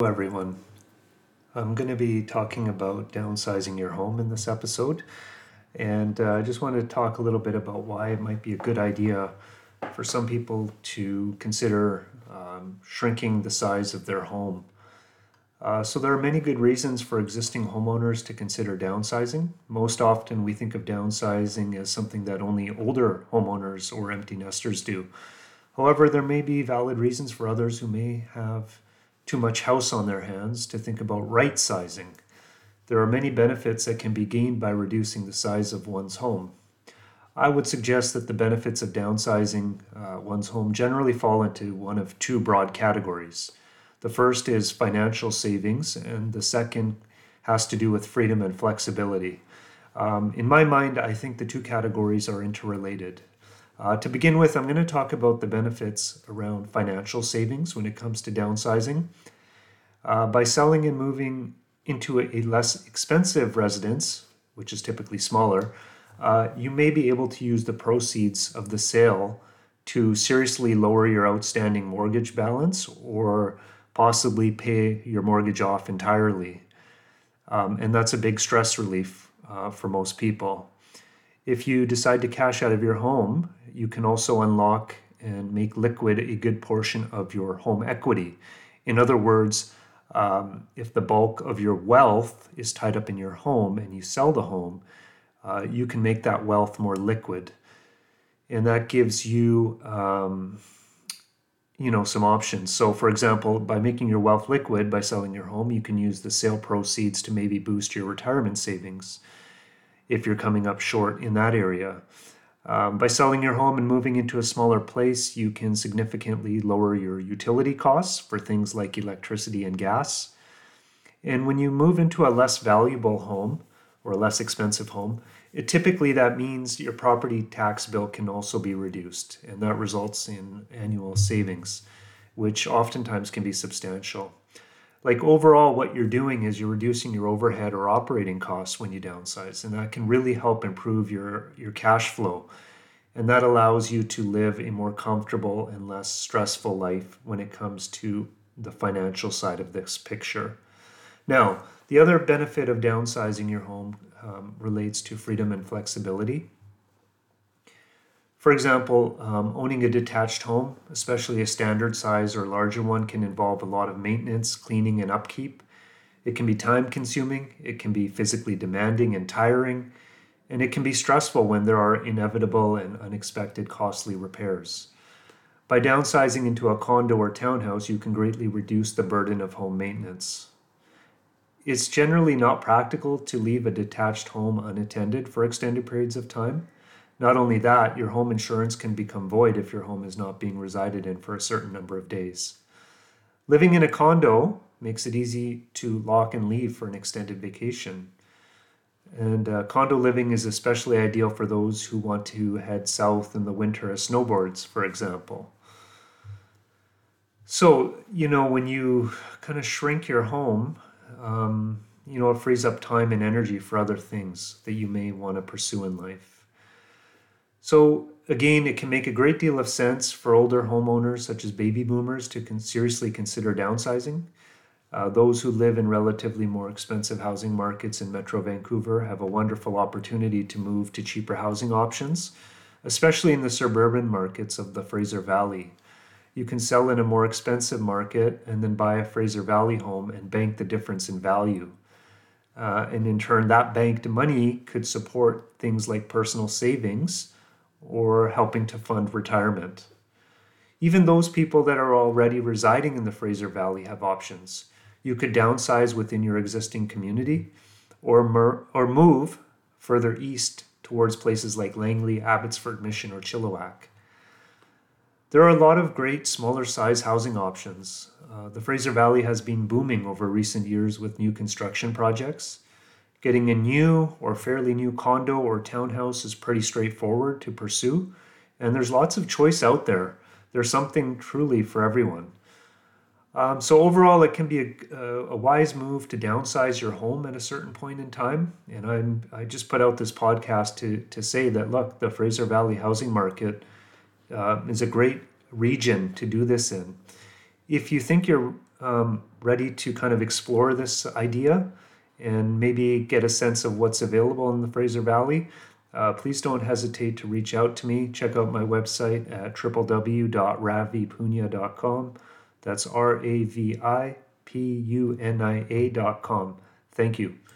Hello, everyone. I'm going to be talking about downsizing your home in this episode. And uh, I just want to talk a little bit about why it might be a good idea for some people to consider um, shrinking the size of their home. Uh, so, there are many good reasons for existing homeowners to consider downsizing. Most often, we think of downsizing as something that only older homeowners or empty nesters do. However, there may be valid reasons for others who may have too much house on their hands to think about right sizing. There are many benefits that can be gained by reducing the size of one's home. I would suggest that the benefits of downsizing uh, one's home generally fall into one of two broad categories. The first is financial savings, and the second has to do with freedom and flexibility. Um, in my mind, I think the two categories are interrelated. Uh, to begin with, I'm going to talk about the benefits around financial savings when it comes to downsizing. Uh, by selling and moving into a, less expensive residence, which is typically smaller, uh, you may be able to use the proceeds of the sale to seriously lower your outstanding mortgage balance or possibly pay your mortgage off entirely. Um, and that's a big stress relief uh, for most people. If you decide to cash out of your home, you can also unlock and make liquid a good portion of your home equity. In other words, um, if the bulk of your wealth is tied up in your home and you sell the home, uh, you can make that wealth more liquid. And that gives you, um, you know, some options. So, for example, by making your wealth liquid by selling your home, you can use the sale proceeds to maybe boost your retirement savings if you're coming up short in that area. Um, by selling your home and moving into a smaller place, you can significantly lower your utility costs for things like electricity and gas. And when you move into a less valuable home or a less expensive home, it typically that means your property tax bill can also be reduced, and that results in annual savings, which oftentimes can be substantial like overall what you're doing is you're reducing your overhead or operating costs when you downsize and that can really help improve your your cash flow. And that allows you to live a more comfortable and less stressful life when it comes to the financial side of this picture. Now the other benefit of downsizing your home um, relates to freedom and flexibility for example, um, owning a detached home, especially a standard size or larger one, can involve a lot of maintenance, cleaning, and upkeep. It can be time consuming, it can be physically demanding and tiring, and it can be stressful when there are inevitable and unexpected costly repairs. By downsizing into a condo or townhouse, you can greatly reduce the burden of home maintenance. It's generally not practical to leave a detached home unattended for extended periods of time. Not only that, your home insurance can become void if your home is not being resided in for a certain number of days. Living in a condo makes it easy to lock and leave for an extended vacation. And uh, condo living is especially ideal for those who want to head south in the winter as snowbirds, for example. So, you know, when you kind of shrink your home, um, you know, it frees up time and energy for other things that you may want to pursue in life. So, again, it can make a great deal of sense for older homeowners, such as baby boomers, to con- seriously consider downsizing. Uh, those who live in relatively more expensive housing markets in Metro Vancouver have a wonderful opportunity to move to cheaper housing options, especially in the suburban markets of the Fraser Valley. You can sell in a more expensive market and then buy a Fraser Valley home and bank the difference in value. Uh, and in turn, that banked money could support things like personal savings or helping to fund retirement. Even those people that are already residing in the Fraser Valley have options. You could downsize within your existing community or, mer- or move further east towards places like Langley, Abbotsford Mission, or Chilliwack. There are a lot of great smaller size housing options. Uh, the Fraser Valley has been booming over recent years with new construction projects. Getting a new or fairly new condo or townhouse is pretty straightforward to pursue, and there's lots of choice out there. There's something truly for everyone. Um, so, overall, it can be a, a, wise move to downsize your home at a certain point in time. And I'm, I just put out this podcast to, to say that look, the Fraser Valley housing market uh, is a great region to do this in. If you think you're um, ready to kind of explore this idea and maybe get a sense of what's available in the Fraser Valley, uh, please don't hesitate to reach out to me. Check out my website at www.ravipunia.com. That's R A V I P U N I A.com. Thank you.